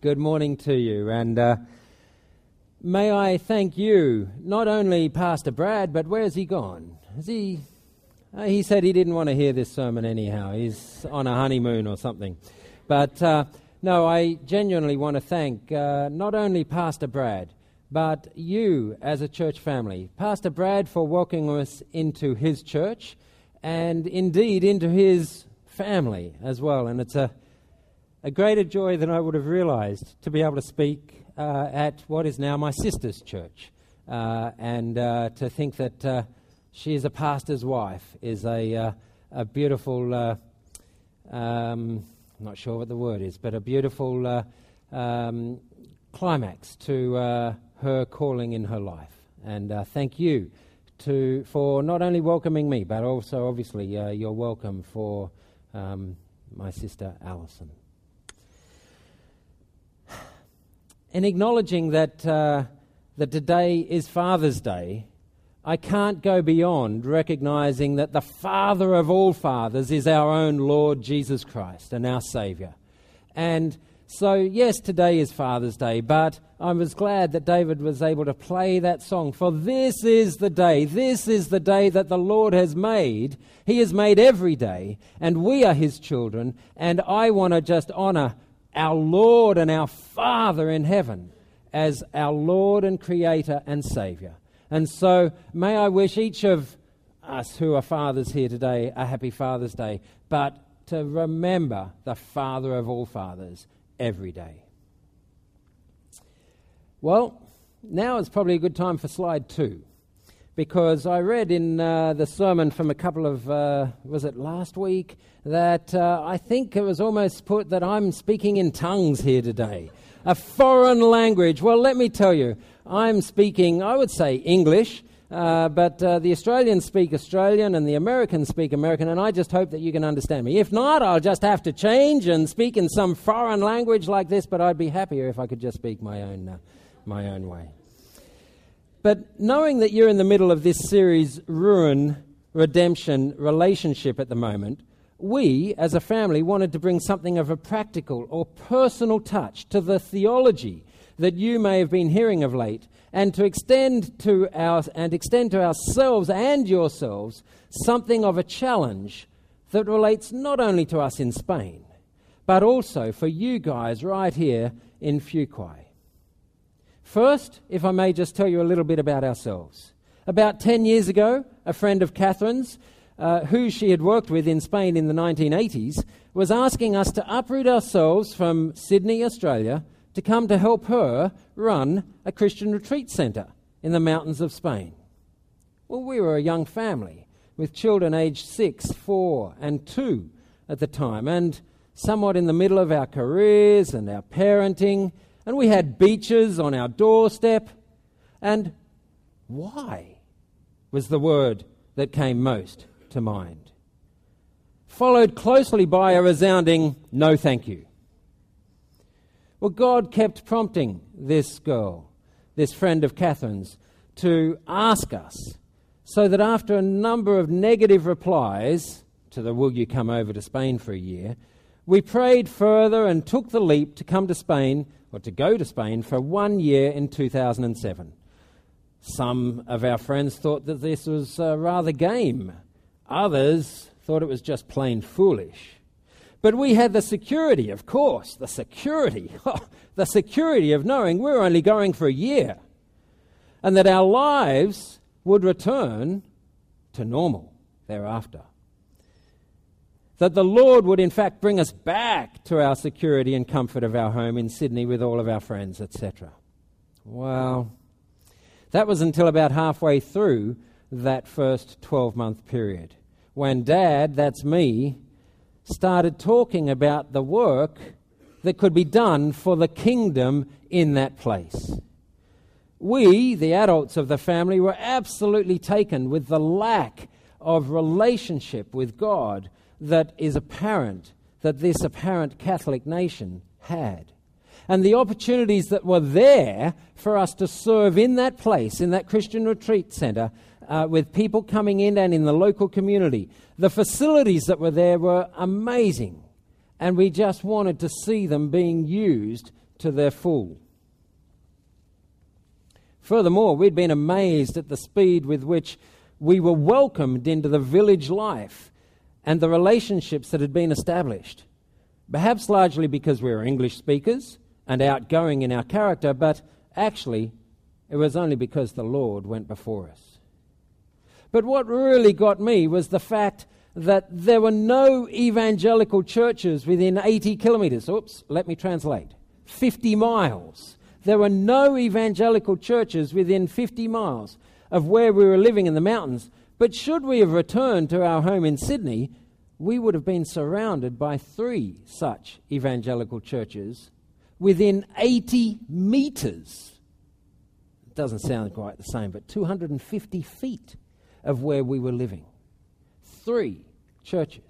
Good morning to you. And uh, may I thank you, not only Pastor Brad, but where's he gone? Is he. Uh, he said he didn't want to hear this sermon anyhow. He's on a honeymoon or something. But uh, no, I genuinely want to thank uh, not only Pastor Brad, but you as a church family. Pastor Brad for welcoming us into his church and indeed into his family as well. And it's a a greater joy than I would have realized to be able to speak uh, at what is now my sister's church. Uh, and uh, to think that uh, she is a pastor's wife is a, uh, a beautiful, um, not sure what the word is, but a beautiful um, climax to her calling in her life. And thank you to, for not only welcoming me, but also obviously your welcome for um, my sister Alison. In acknowledging that, uh, that today is Father's Day, I can't go beyond recognizing that the Father of all fathers is our own Lord Jesus Christ and our Savior. And so, yes, today is Father's Day, but I was glad that David was able to play that song. For this is the day, this is the day that the Lord has made. He has made every day, and we are His children. And I want to just honor our Lord and our Father in heaven as our Lord and Creator and Savior. And so, may I wish each of us who are fathers here today a happy Father's Day, but to remember the Father of all fathers every day. Well, now is probably a good time for slide two because I read in uh, the sermon from a couple of, uh, was it last week, that uh, I think it was almost put that I'm speaking in tongues here today. A foreign language. Well, let me tell you, I'm speaking, I would say English, uh, but uh, the Australians speak Australian and the Americans speak American, and I just hope that you can understand me. If not, I'll just have to change and speak in some foreign language like this, but I'd be happier if I could just speak my own, uh, my own way. But knowing that you're in the middle of this series, Ruin Redemption Relationship, at the moment, we, as a family, wanted to bring something of a practical or personal touch to the theology that you may have been hearing of late, and to extend to our, and extend to ourselves and yourselves something of a challenge that relates not only to us in Spain, but also for you guys right here in Fuquay. First, if I may just tell you a little bit about ourselves. About 10 years ago, a friend of Catherine's, uh, who she had worked with in Spain in the 1980s, was asking us to uproot ourselves from Sydney, Australia, to come to help her run a Christian retreat centre in the mountains of Spain. Well, we were a young family with children aged six, four, and two at the time, and somewhat in the middle of our careers and our parenting and we had beaches on our doorstep. And why was the word that came most to mind. Followed closely by a resounding no thank you. Well, God kept prompting this girl, this friend of Catherine's, to ask us, so that after a number of negative replies to the Will you come over to Spain for a year, we prayed further and took the leap to come to Spain or to go to Spain for one year in 2007. Some of our friends thought that this was uh, rather game. Others thought it was just plain foolish. But we had the security, of course, the security, the security of knowing we're only going for a year and that our lives would return to normal thereafter that the Lord would in fact bring us back to our security and comfort of our home in Sydney with all of our friends, etc. Well, that was until about halfway through that first 12 month period when Dad, that's me, started talking about the work that could be done for the kingdom in that place. We, the adults of the family, were absolutely taken with the lack of relationship with God that is apparent that this apparent Catholic nation had. And the opportunities that were there for us to serve in that place, in that Christian retreat center, uh, with people coming in and in the local community. The facilities that were there were amazing. And we just wanted to see them being used to their full. Furthermore, we'd been amazed at the speed with which we were welcomed into the village life and the relationships that had been established. Perhaps largely because we were English speakers and outgoing in our character, but actually, it was only because the Lord went before us. But what really got me was the fact that there were no evangelical churches within 80 kilometers. Oops, let me translate 50 miles. There were no evangelical churches within 50 miles of where we were living in the mountains. But should we have returned to our home in Sydney, we would have been surrounded by three such evangelical churches within 80 meters. It doesn't sound quite the same, but 250 feet of where we were living. Three churches.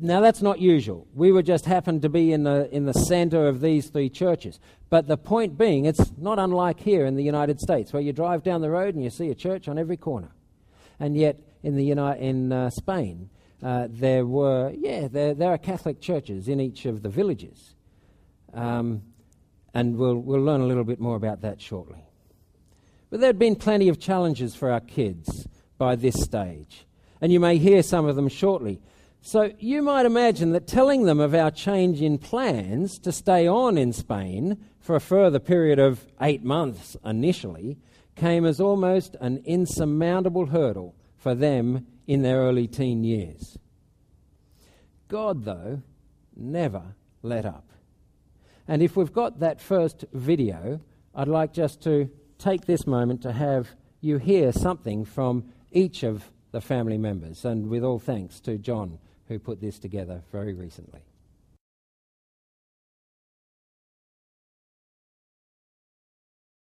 Now, that's not usual. We would just happen to be in the, in the center of these three churches. But the point being, it's not unlike here in the United States, where you drive down the road and you see a church on every corner. And yet, in, the in uh, Spain, uh, there were, yeah, there, there are Catholic churches in each of the villages. Um, and we'll, we'll learn a little bit more about that shortly. But there had been plenty of challenges for our kids by this stage and you may hear some of them shortly. So you might imagine that telling them of our change in plans to stay on in Spain for a further period of eight months initially came as almost an insurmountable hurdle for them in their early teen years. God, though, never let up. And if we've got that first video, I'd like just to take this moment to have you hear something from each of the family members, and with all thanks to John, who put this together very recently.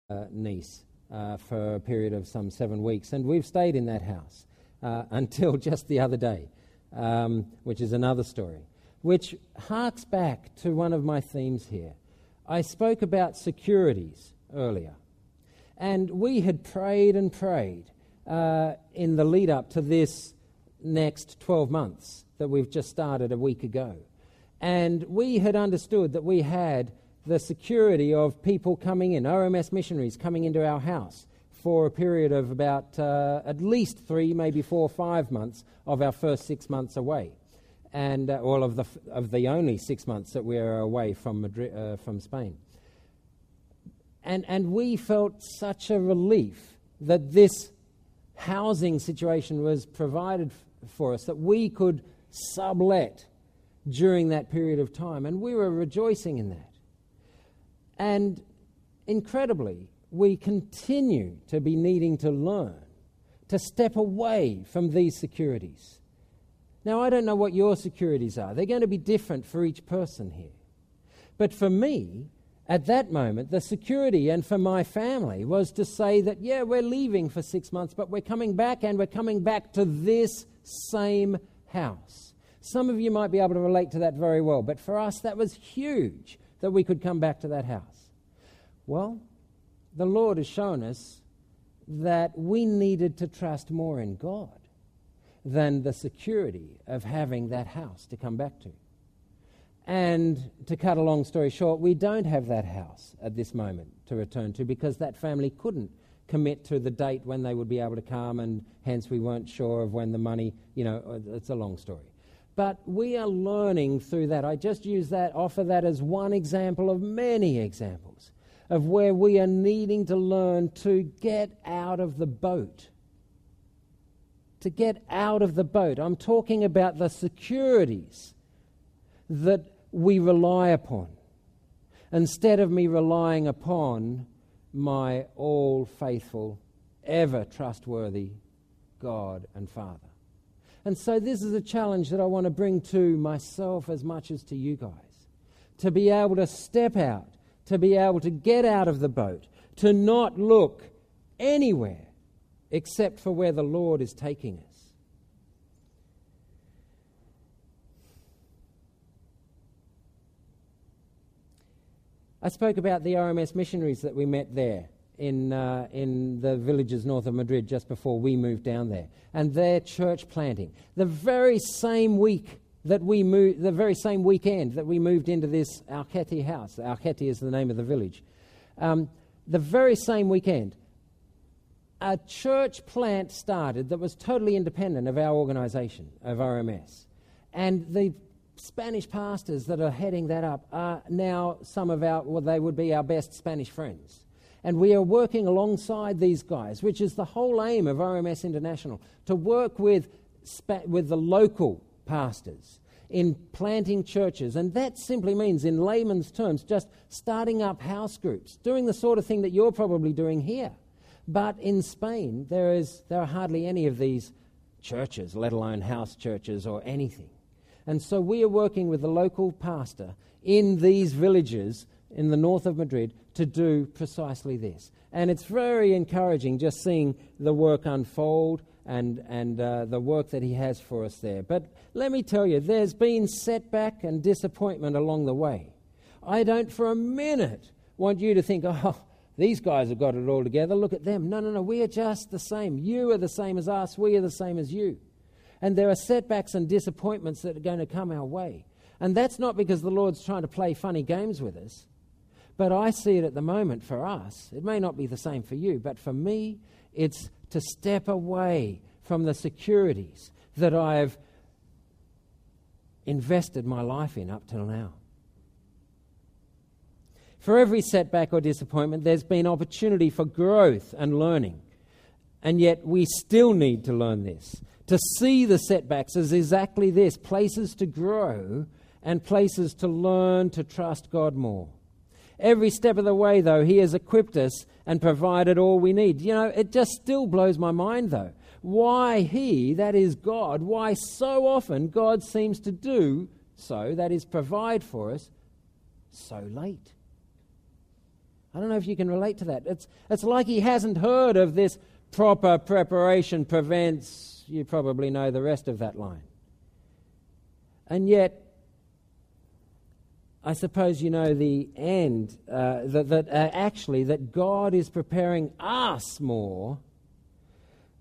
Uh, niece uh, for a period of some seven weeks, and we've stayed in that house uh, until just the other day, um, which is another story, which harks back to one of my themes here. I spoke about securities earlier, and we had prayed and prayed uh, in the lead up to this next 12 months that we've just started a week ago. And we had understood that we had the security of people coming in, RMS missionaries coming into our house for a period of about uh, at least three, maybe four or five months of our first six months away. And uh, all of the, f- of the only six months that we were away from, Madrid, uh, from Spain. And, and we felt such a relief that this housing situation was provided f- for us that we could sublet during that period of time. And we were rejoicing in that. And incredibly, we continue to be needing to learn to step away from these securities. Now, I don't know what your securities are, they're going to be different for each person here. But for me, at that moment, the security and for my family was to say that, yeah, we're leaving for six months, but we're coming back and we're coming back to this same house. Some of you might be able to relate to that very well, but for us, that was huge that we could come back to that house. Well, the Lord has shown us that we needed to trust more in God than the security of having that house to come back to. And to cut a long story short, we don't have that house at this moment to return to because that family couldn't commit to the date when they would be able to come, and hence we weren't sure of when the money, you know, it's a long story. But we are learning through that. I just use that, offer that as one example of many examples of where we are needing to learn to get out of the boat. To get out of the boat. I'm talking about the securities that we rely upon, instead of me relying upon my all faithful, ever trustworthy God and Father. And so, this is a challenge that I want to bring to myself as much as to you guys to be able to step out, to be able to get out of the boat, to not look anywhere except for where the Lord is taking us. I spoke about the RMS missionaries that we met there in, uh, in the villages north of Madrid just before we moved down there, and their church planting. The very same week that we moved, the very same weekend that we moved into this Alketi house. Alketi is the name of the village. Um, the very same weekend, a church plant started that was totally independent of our organization, of RMS. And the Spanish pastors that are heading that up are now some of our, well, they would be our best Spanish friends. And we are working alongside these guys, which is the whole aim of RMS International, to work with, with the local pastors in planting churches. And that simply means, in layman's terms, just starting up house groups, doing the sort of thing that you're probably doing here. But in Spain, there, is, there are hardly any of these churches, let alone house churches or anything. And so we are working with the local pastor in these villages in the north of Madrid to do precisely this. And it's very encouraging just seeing the work unfold and, and uh, the work that he has for us there. But let me tell you, there's been setback and disappointment along the way. I don't for a minute want you to think, oh, these guys have got it all together. Look at them. No, no, no. We are just the same. You are the same as us. We are the same as you. And there are setbacks and disappointments that are going to come our way. And that's not because the Lord's trying to play funny games with us. But I see it at the moment for us. It may not be the same for you, but for me, it's to step away from the securities that I've invested my life in up till now. For every setback or disappointment, there's been opportunity for growth and learning. And yet, we still need to learn this. To see the setbacks as exactly this places to grow and places to learn to trust God more. Every step of the way, though, He has equipped us and provided all we need. You know, it just still blows my mind, though. Why He, that is God, why so often God seems to do so, that is, provide for us, so late. I don't know if you can relate to that. It's, it's like he hasn't heard of this proper preparation prevents, you probably know the rest of that line. And yet, I suppose you know the end, uh, that, that uh, actually that God is preparing us more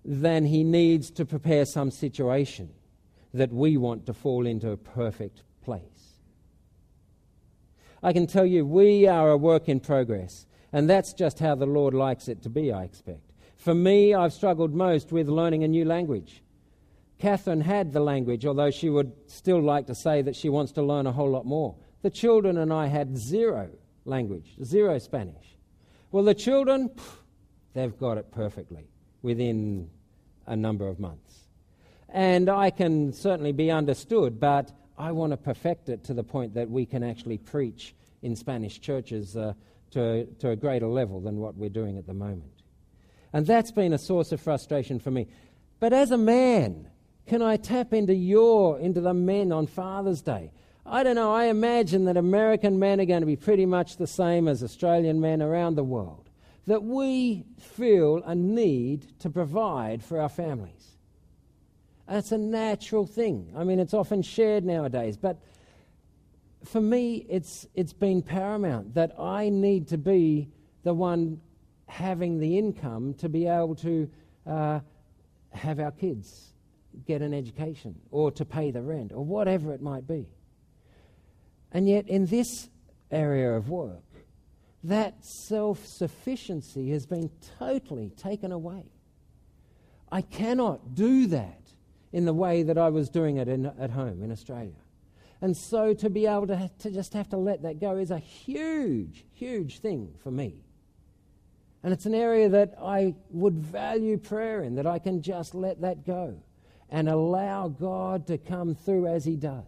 than he needs to prepare some situation that we want to fall into a perfect place. I can tell you, we are a work in progress. And that's just how the Lord likes it to be, I expect. For me, I've struggled most with learning a new language. Catherine had the language, although she would still like to say that she wants to learn a whole lot more. The children and I had zero language, zero Spanish. Well, the children, they've got it perfectly within a number of months. And I can certainly be understood, but I want to perfect it to the point that we can actually preach in Spanish churches uh, to, to a greater level than what we're doing at the moment. And that's been a source of frustration for me. But as a man, can I tap into your, into the men on Father's Day? I don't know, I imagine that American men are going to be pretty much the same as Australian men around the world. That we feel a need to provide for our families. That's a natural thing. I mean, it's often shared nowadays, but for me, it's, it's been paramount that I need to be the one having the income to be able to uh, have our kids get an education or to pay the rent or whatever it might be. And yet, in this area of work, that self sufficiency has been totally taken away. I cannot do that in the way that I was doing it in, at home in Australia. And so to be able to, to just have to let that go is a huge, huge thing for me. And it's an area that I would value prayer in, that I can just let that go and allow God to come through as He does,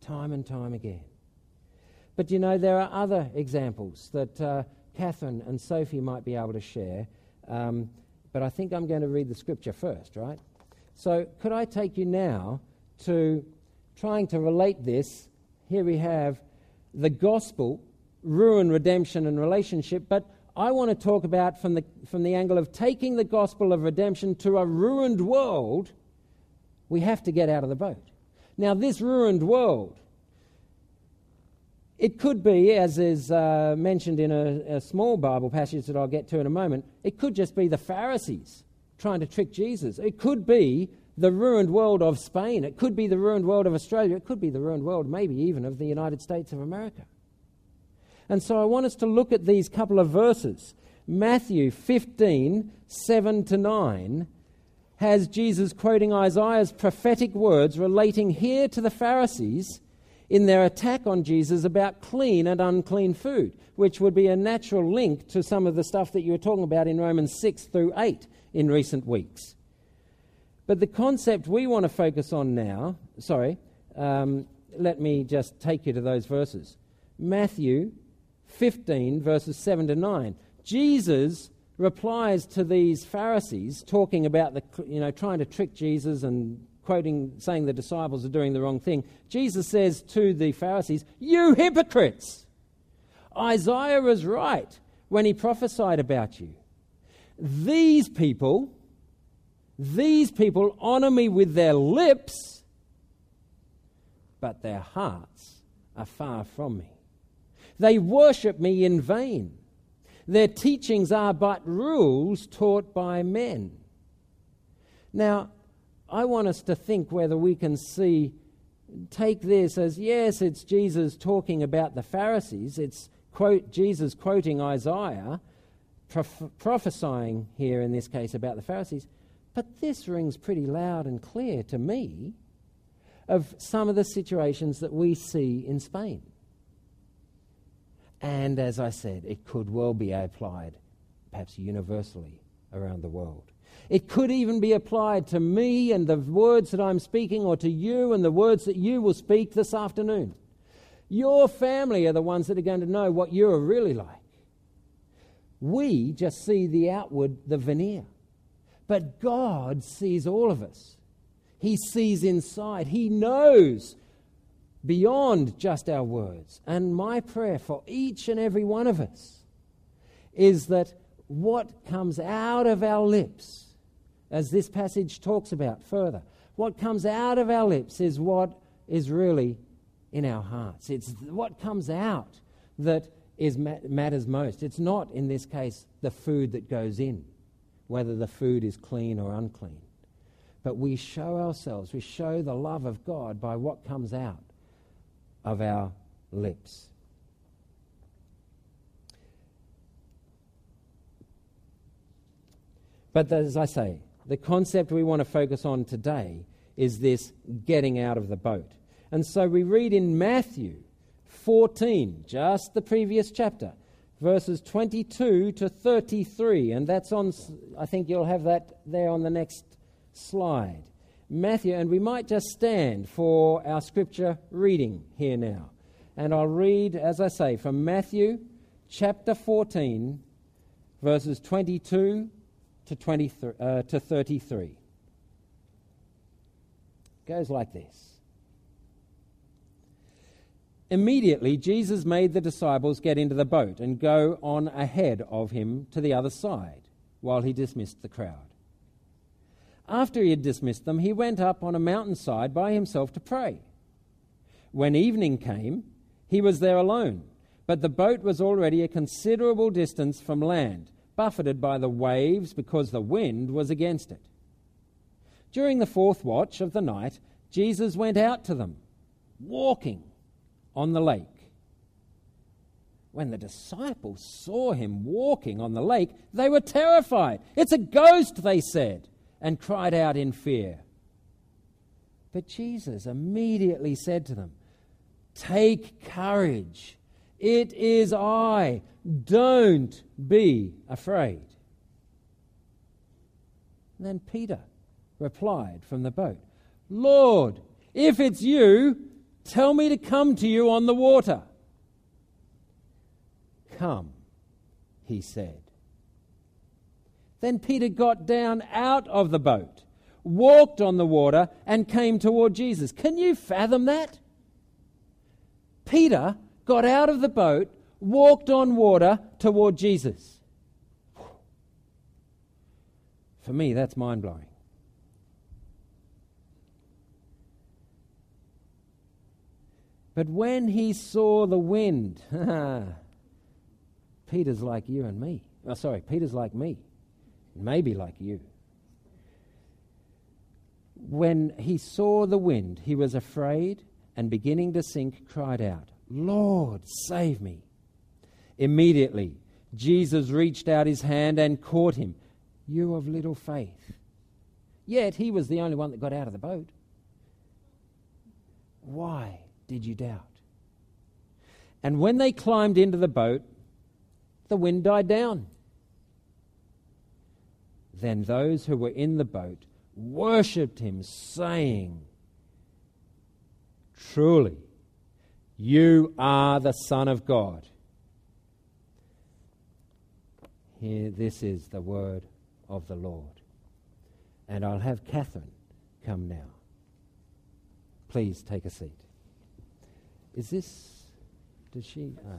time and time again. But you know, there are other examples that uh, Catherine and Sophie might be able to share. Um, but I think I'm going to read the scripture first, right? So, could I take you now to trying to relate this? Here we have the gospel, ruin, redemption, and relationship, but I want to talk about from the, from the angle of taking the gospel of redemption to a ruined world. We have to get out of the boat. Now, this ruined world, it could be, as is uh, mentioned in a, a small Bible passage that I'll get to in a moment, it could just be the Pharisees trying to trick Jesus. It could be the ruined world of Spain. It could be the ruined world of Australia. It could be the ruined world, maybe even of the United States of America. And so I want us to look at these couple of verses. Matthew 15, 7 to 9, has Jesus quoting Isaiah's prophetic words relating here to the Pharisees in their attack on Jesus about clean and unclean food, which would be a natural link to some of the stuff that you were talking about in Romans 6 through 8 in recent weeks. But the concept we want to focus on now, sorry, um, let me just take you to those verses. Matthew 15, verses 7 to 9. Jesus replies to these Pharisees talking about the, you know, trying to trick Jesus and quoting, saying the disciples are doing the wrong thing. Jesus says to the Pharisees, You hypocrites! Isaiah was right when he prophesied about you. These people, these people honor me with their lips, but their hearts are far from me. They worship me in vain. Their teachings are but rules taught by men. Now, I want us to think whether we can see, take this as yes, it's Jesus talking about the Pharisees. It's quote, Jesus quoting Isaiah, prof- prophesying here in this case about the Pharisees. But this rings pretty loud and clear to me of some of the situations that we see in Spain. And as I said, it could well be applied, perhaps universally, around the world. It could even be applied to me and the words that I'm speaking, or to you and the words that you will speak this afternoon. Your family are the ones that are going to know what you're really like. We just see the outward, the veneer. But God sees all of us. He sees inside. He knows beyond just our words. And my prayer for each and every one of us is that what comes out of our lips, as this passage talks about further, what comes out of our lips is what is really in our hearts. It's what comes out that is matters most. It's not, in this case, the food that goes in, whether the food is clean or unclean. But we show ourselves, we show the love of God by what comes out of our lips. But as I say, the concept we want to focus on today is this getting out of the boat. And so we read in Matthew 14, just the previous chapter, verses 22 to 33. And that's on, I think you'll have that there on the next slide. Matthew, and we might just stand for our scripture reading here now. And I'll read, as I say, from Matthew chapter 14, verses 22 to, 23, uh, to 33. It goes like this. Immediately, Jesus made the disciples get into the boat and go on ahead of him to the other side while he dismissed the crowd. After he had dismissed them, he went up on a mountainside by himself to pray. When evening came, he was there alone, but the boat was already a considerable distance from land, buffeted by the waves because the wind was against it. During the fourth watch of the night, Jesus went out to them, walking on the lake. When the disciples saw him walking on the lake, they were terrified. It's a ghost, they said and cried out in fear. But Jesus immediately said to them, Take courage. It is I. Don't be afraid. And then Peter replied from the boat, Lord, if it's you, tell me to come to you on the water. Come, he said. Then Peter got down out of the boat, walked on the water, and came toward Jesus. Can you fathom that? Peter got out of the boat, walked on water toward Jesus. For me, that's mind blowing. But when he saw the wind, Peter's like you and me. Oh, sorry, Peter's like me maybe like you. when he saw the wind, he was afraid and beginning to sink, cried out, Lord, save me. Immediately, Jesus reached out his hand and caught him. You of little faith. Yet he was the only one that got out of the boat. Why did you doubt? And when they climbed into the boat, the wind died down. Then those who were in the boat worshipped him, saying, Truly, you are the Son of God. Here, this is the word of the Lord. And I'll have Catherine come now. Please take a seat. Is this. Does she. Ah.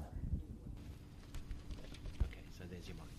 Okay, so there's your mic.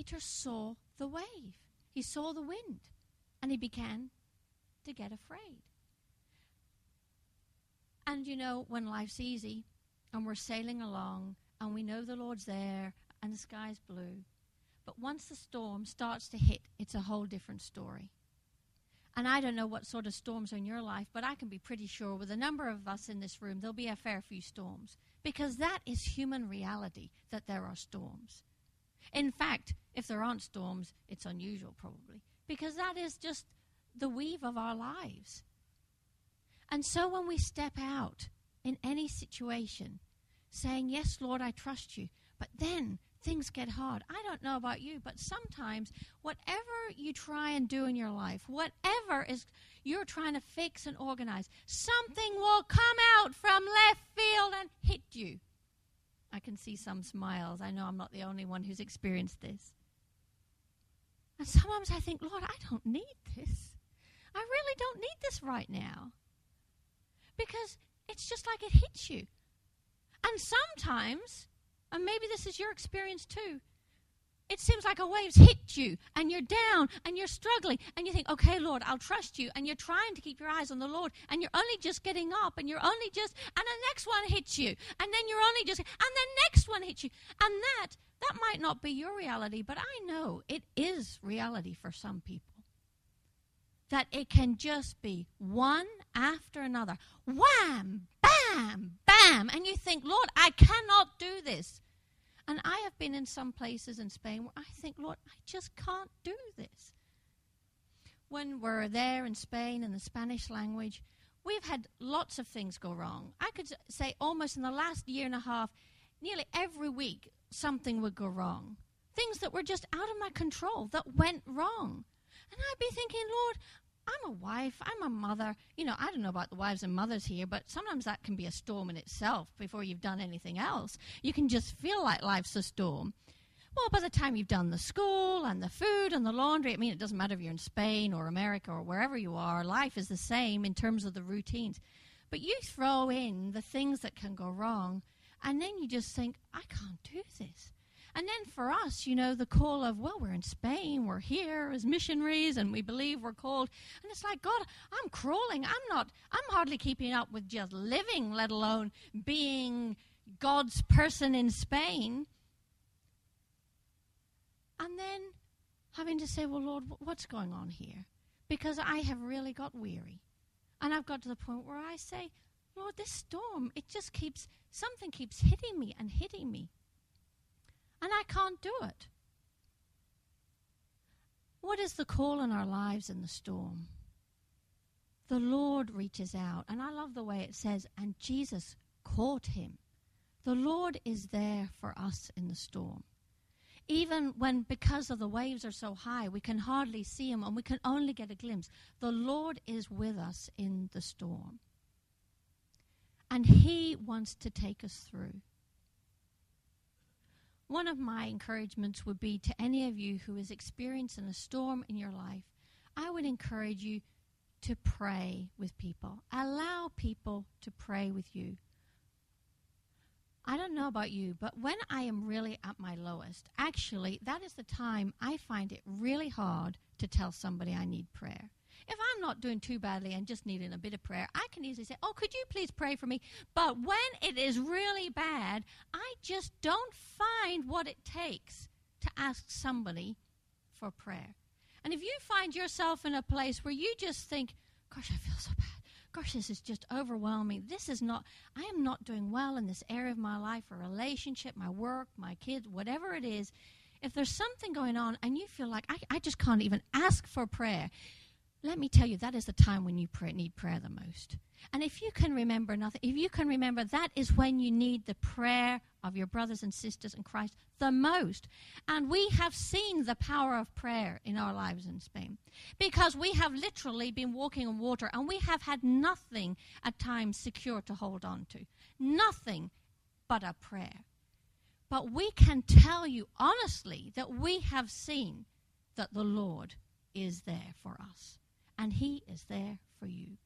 Peter saw the wave, he saw the wind, and he began to get afraid. And you know, when life's easy and we're sailing along and we know the Lord's there and the sky's blue, but once the storm starts to hit, it's a whole different story. And I don't know what sort of storms are in your life, but I can be pretty sure with a number of us in this room, there'll be a fair few storms. Because that is human reality, that there are storms. In fact, if there aren't storms, it's unusual probably, because that is just the weave of our lives. And so when we step out in any situation, saying, Yes, Lord, I trust you, but then things get hard. I don't know about you, but sometimes whatever you try and do in your life, whatever is you're trying to fix and organize, something will come out from left field and hit you. I can see some smiles. I know I'm not the only one who's experienced this. And sometimes I think, Lord, I don't need this. I really don't need this right now. Because it's just like it hits you. And sometimes and maybe this is your experience too. It seems like a wave's hit you and you're down and you're struggling and you think, okay, Lord, I'll trust you. And you're trying to keep your eyes on the Lord and you're only just getting up and you're only just, and the next one hits you. And then you're only just, and the next one hits you. And that, that might not be your reality, but I know it is reality for some people. That it can just be one after another. Wham! Bam! Bam! And you think, Lord, I cannot do this. And I have been in some places in Spain where I think, Lord, I just can't do this. When we're there in Spain in the Spanish language, we've had lots of things go wrong. I could say almost in the last year and a half, nearly every week, something would go wrong. Things that were just out of my control that went wrong. And I'd be thinking, Lord, I'm a wife, I'm a mother. You know, I don't know about the wives and mothers here, but sometimes that can be a storm in itself before you've done anything else. You can just feel like life's a storm. Well, by the time you've done the school and the food and the laundry, I mean, it doesn't matter if you're in Spain or America or wherever you are, life is the same in terms of the routines. But you throw in the things that can go wrong, and then you just think, I can't do this. And then for us, you know, the call of, well, we're in Spain, we're here as missionaries, and we believe we're called. And it's like, God, I'm crawling. I'm not, I'm hardly keeping up with just living, let alone being God's person in Spain. And then having to say, well, Lord, what's going on here? Because I have really got weary. And I've got to the point where I say, Lord, this storm, it just keeps, something keeps hitting me and hitting me and I can't do it. What is the call in our lives in the storm? The Lord reaches out, and I love the way it says, and Jesus caught him. The Lord is there for us in the storm. Even when, because of the waves are so high, we can hardly see him and we can only get a glimpse, the Lord is with us in the storm. And he wants to take us through one of my encouragements would be to any of you who is experiencing a storm in your life, I would encourage you to pray with people. Allow people to pray with you. I don't know about you, but when I am really at my lowest, actually, that is the time I find it really hard to tell somebody I need prayer. If I'm not doing too badly and just needing a bit of prayer, I can easily say, Oh, could you please pray for me? But when it is really bad, I just don't find what it takes to ask somebody for prayer. And if you find yourself in a place where you just think, Gosh, I feel so bad. Gosh, this is just overwhelming. This is not, I am not doing well in this area of my life, a relationship, my work, my kids, whatever it is. If there's something going on and you feel like I, I just can't even ask for prayer, let me tell you, that is the time when you pray, need prayer the most. And if you can remember nothing, if you can remember, that is when you need the prayer of your brothers and sisters in Christ the most. And we have seen the power of prayer in our lives in Spain because we have literally been walking on water and we have had nothing at times secure to hold on to. Nothing but a prayer. But we can tell you honestly that we have seen that the Lord is there for us and He is there for you.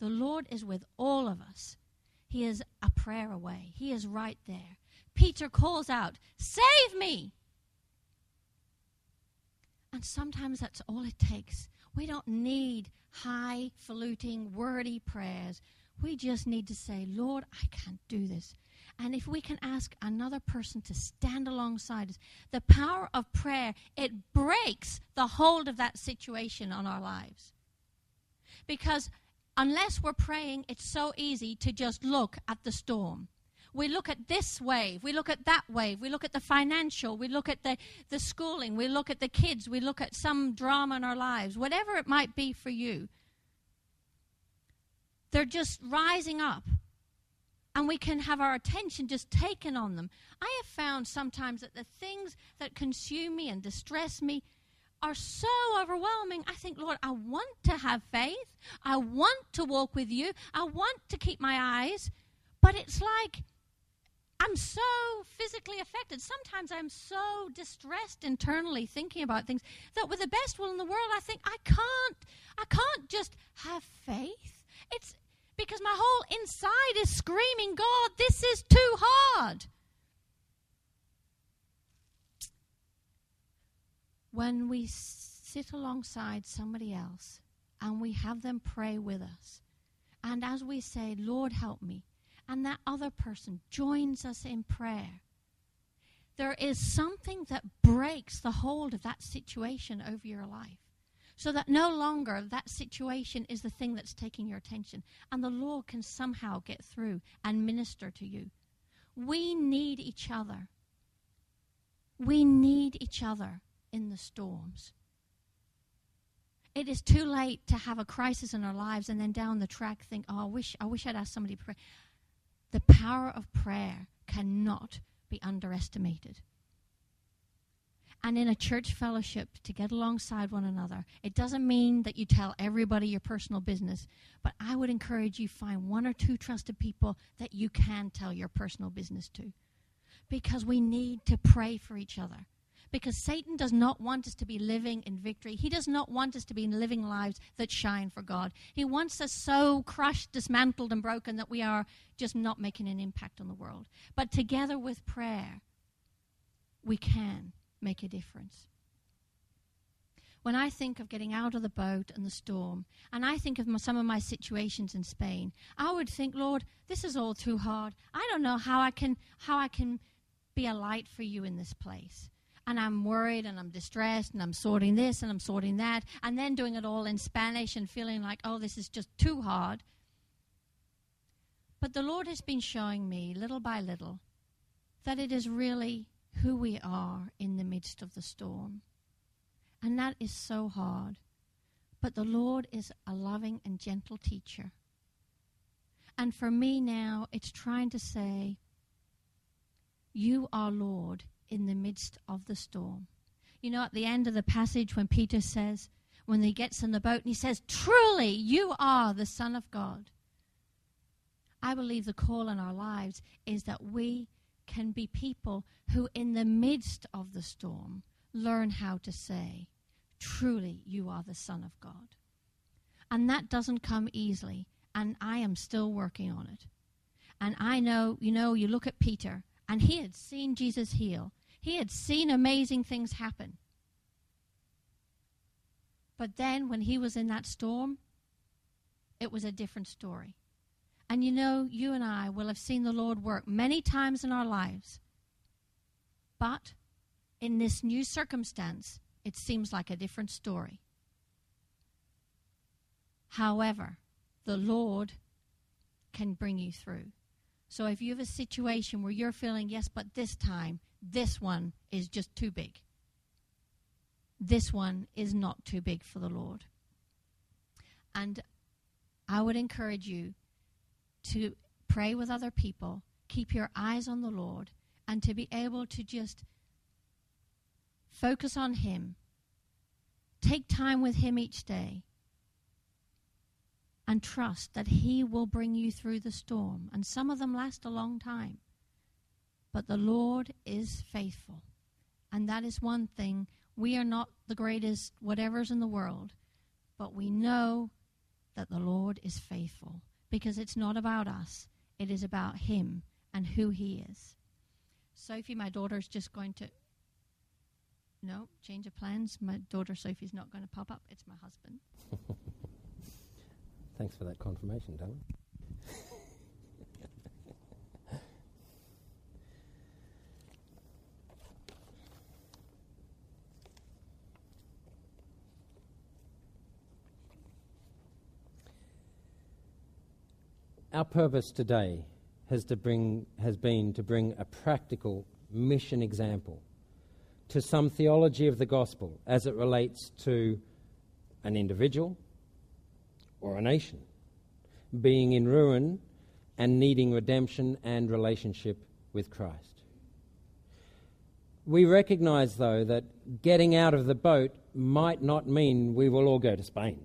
The Lord is with all of us. He is a prayer away, He is right there. Peter calls out, Save me! And sometimes that's all it takes. We don't need highfalutin, wordy prayers. We just need to say, Lord, I can't do this. And if we can ask another person to stand alongside us, the power of prayer, it breaks the hold of that situation on our lives. Because unless we're praying, it's so easy to just look at the storm. We look at this wave, we look at that wave, we look at the financial, we look at the, the schooling, we look at the kids, we look at some drama in our lives, whatever it might be for you. They're just rising up. and we can have our attention just taken on them. I have found sometimes that the things that consume me and distress me are so overwhelming. I think, Lord, I want to have faith. I want to walk with you. I want to keep my eyes. But it's like I'm so physically affected. Sometimes I'm so distressed internally thinking about things that with the best will in the world, I think I can't I can't just have faith. It's because my whole inside is screaming, God, this is too hard. When we sit alongside somebody else and we have them pray with us, and as we say, Lord, help me, and that other person joins us in prayer, there is something that breaks the hold of that situation over your life. So that no longer that situation is the thing that's taking your attention, and the Lord can somehow get through and minister to you. We need each other. We need each other in the storms. It is too late to have a crisis in our lives and then down the track think, oh, I wish, I wish I'd asked somebody to pray. The power of prayer cannot be underestimated. And in a church fellowship, to get alongside one another, it doesn't mean that you tell everybody your personal business, but I would encourage you find one or two trusted people that you can tell your personal business to. Because we need to pray for each other because Satan does not want us to be living in victory. He does not want us to be living lives that shine for God. He wants us so crushed, dismantled, and broken that we are just not making an impact on the world. But together with prayer, we can make a difference. When I think of getting out of the boat and the storm, and I think of my, some of my situations in Spain, I would think, Lord, this is all too hard. I don't know how I can how I can be a light for you in this place and I'm worried and I'm distressed and I'm sorting this and I'm sorting that, and then doing it all in Spanish and feeling like, oh, this is just too hard. But the Lord has been showing me, little by little, that it is really who we are in the midst of the storm. And that is so hard. But the Lord is a loving and gentle teacher. And for me now, it's trying to say, You are Lord in the midst of the storm. You know, at the end of the passage, when Peter says, when he gets in the boat and he says, Truly, you are the Son of God. I believe the call in our lives is that we can be people who, in the midst of the storm, learn how to say, Truly, you are the Son of God. And that doesn't come easily, and I am still working on it. And I know, you know, you look at Peter, and he had seen Jesus heal, he had seen amazing things happen. But then when he was in that storm, it was a different story. And you know, you and I will have seen the Lord work many times in our lives. But in this new circumstance, it seems like a different story. However, the Lord can bring you through. So if you have a situation where you're feeling, yes, but this time this one is just too big. This one is not too big for the Lord. And I would encourage you to pray with other people, keep your eyes on the Lord, and to be able to just focus on Him. Take time with Him each day. And trust that He will bring you through the storm. And some of them last a long time. But the Lord is faithful. And that is one thing. We are not the greatest whatever's in the world, but we know that the Lord is faithful because it's not about us, it is about Him and who He is. Sophie, my daughter's just going to. No, change of plans. My daughter Sophie's not going to pop up. It's my husband. Thanks for that confirmation, darling. Our purpose today has, to bring, has been to bring a practical mission example to some theology of the gospel as it relates to an individual or a nation being in ruin and needing redemption and relationship with Christ. We recognize, though, that getting out of the boat might not mean we will all go to Spain.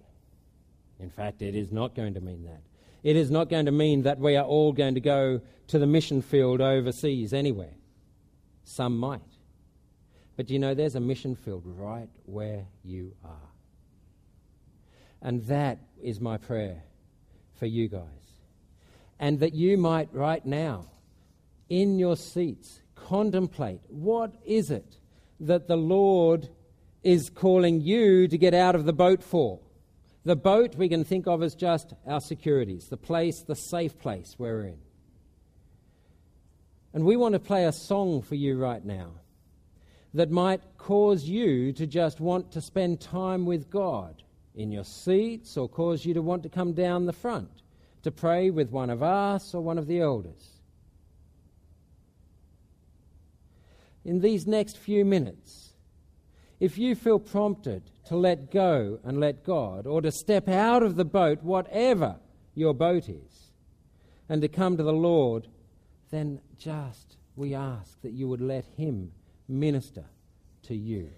In fact, it is not going to mean that. It is not going to mean that we are all going to go to the mission field overseas anywhere. Some might. But you know, there's a mission field right where you are. And that is my prayer for you guys. And that you might, right now, in your seats, contemplate what is it that the Lord is calling you to get out of the boat for? The boat we can think of as just our securities, the place, the safe place we're in. And we want to play a song for you right now that might cause you to just want to spend time with God in your seats or cause you to want to come down the front to pray with one of us or one of the elders. In these next few minutes, if you feel prompted to let go and let God, or to step out of the boat, whatever your boat is, and to come to the Lord, then just we ask that you would let Him minister to you.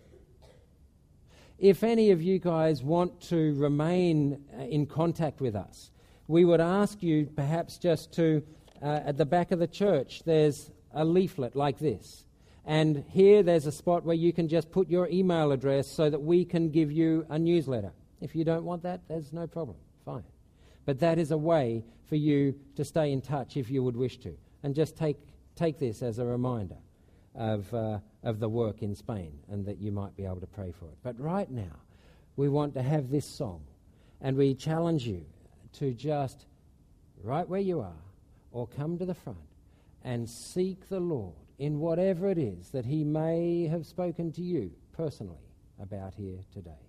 If any of you guys want to remain uh, in contact with us, we would ask you perhaps just to, uh, at the back of the church, there's a leaflet like this. And here there's a spot where you can just put your email address so that we can give you a newsletter. If you don't want that, there's no problem. Fine. But that is a way for you to stay in touch if you would wish to. And just take, take this as a reminder of, uh, of the work in Spain and that you might be able to pray for it. But right now, we want to have this song and we challenge you to just, right where you are, or come to the front and seek the Lord in whatever it is that He may have spoken to you personally about here today.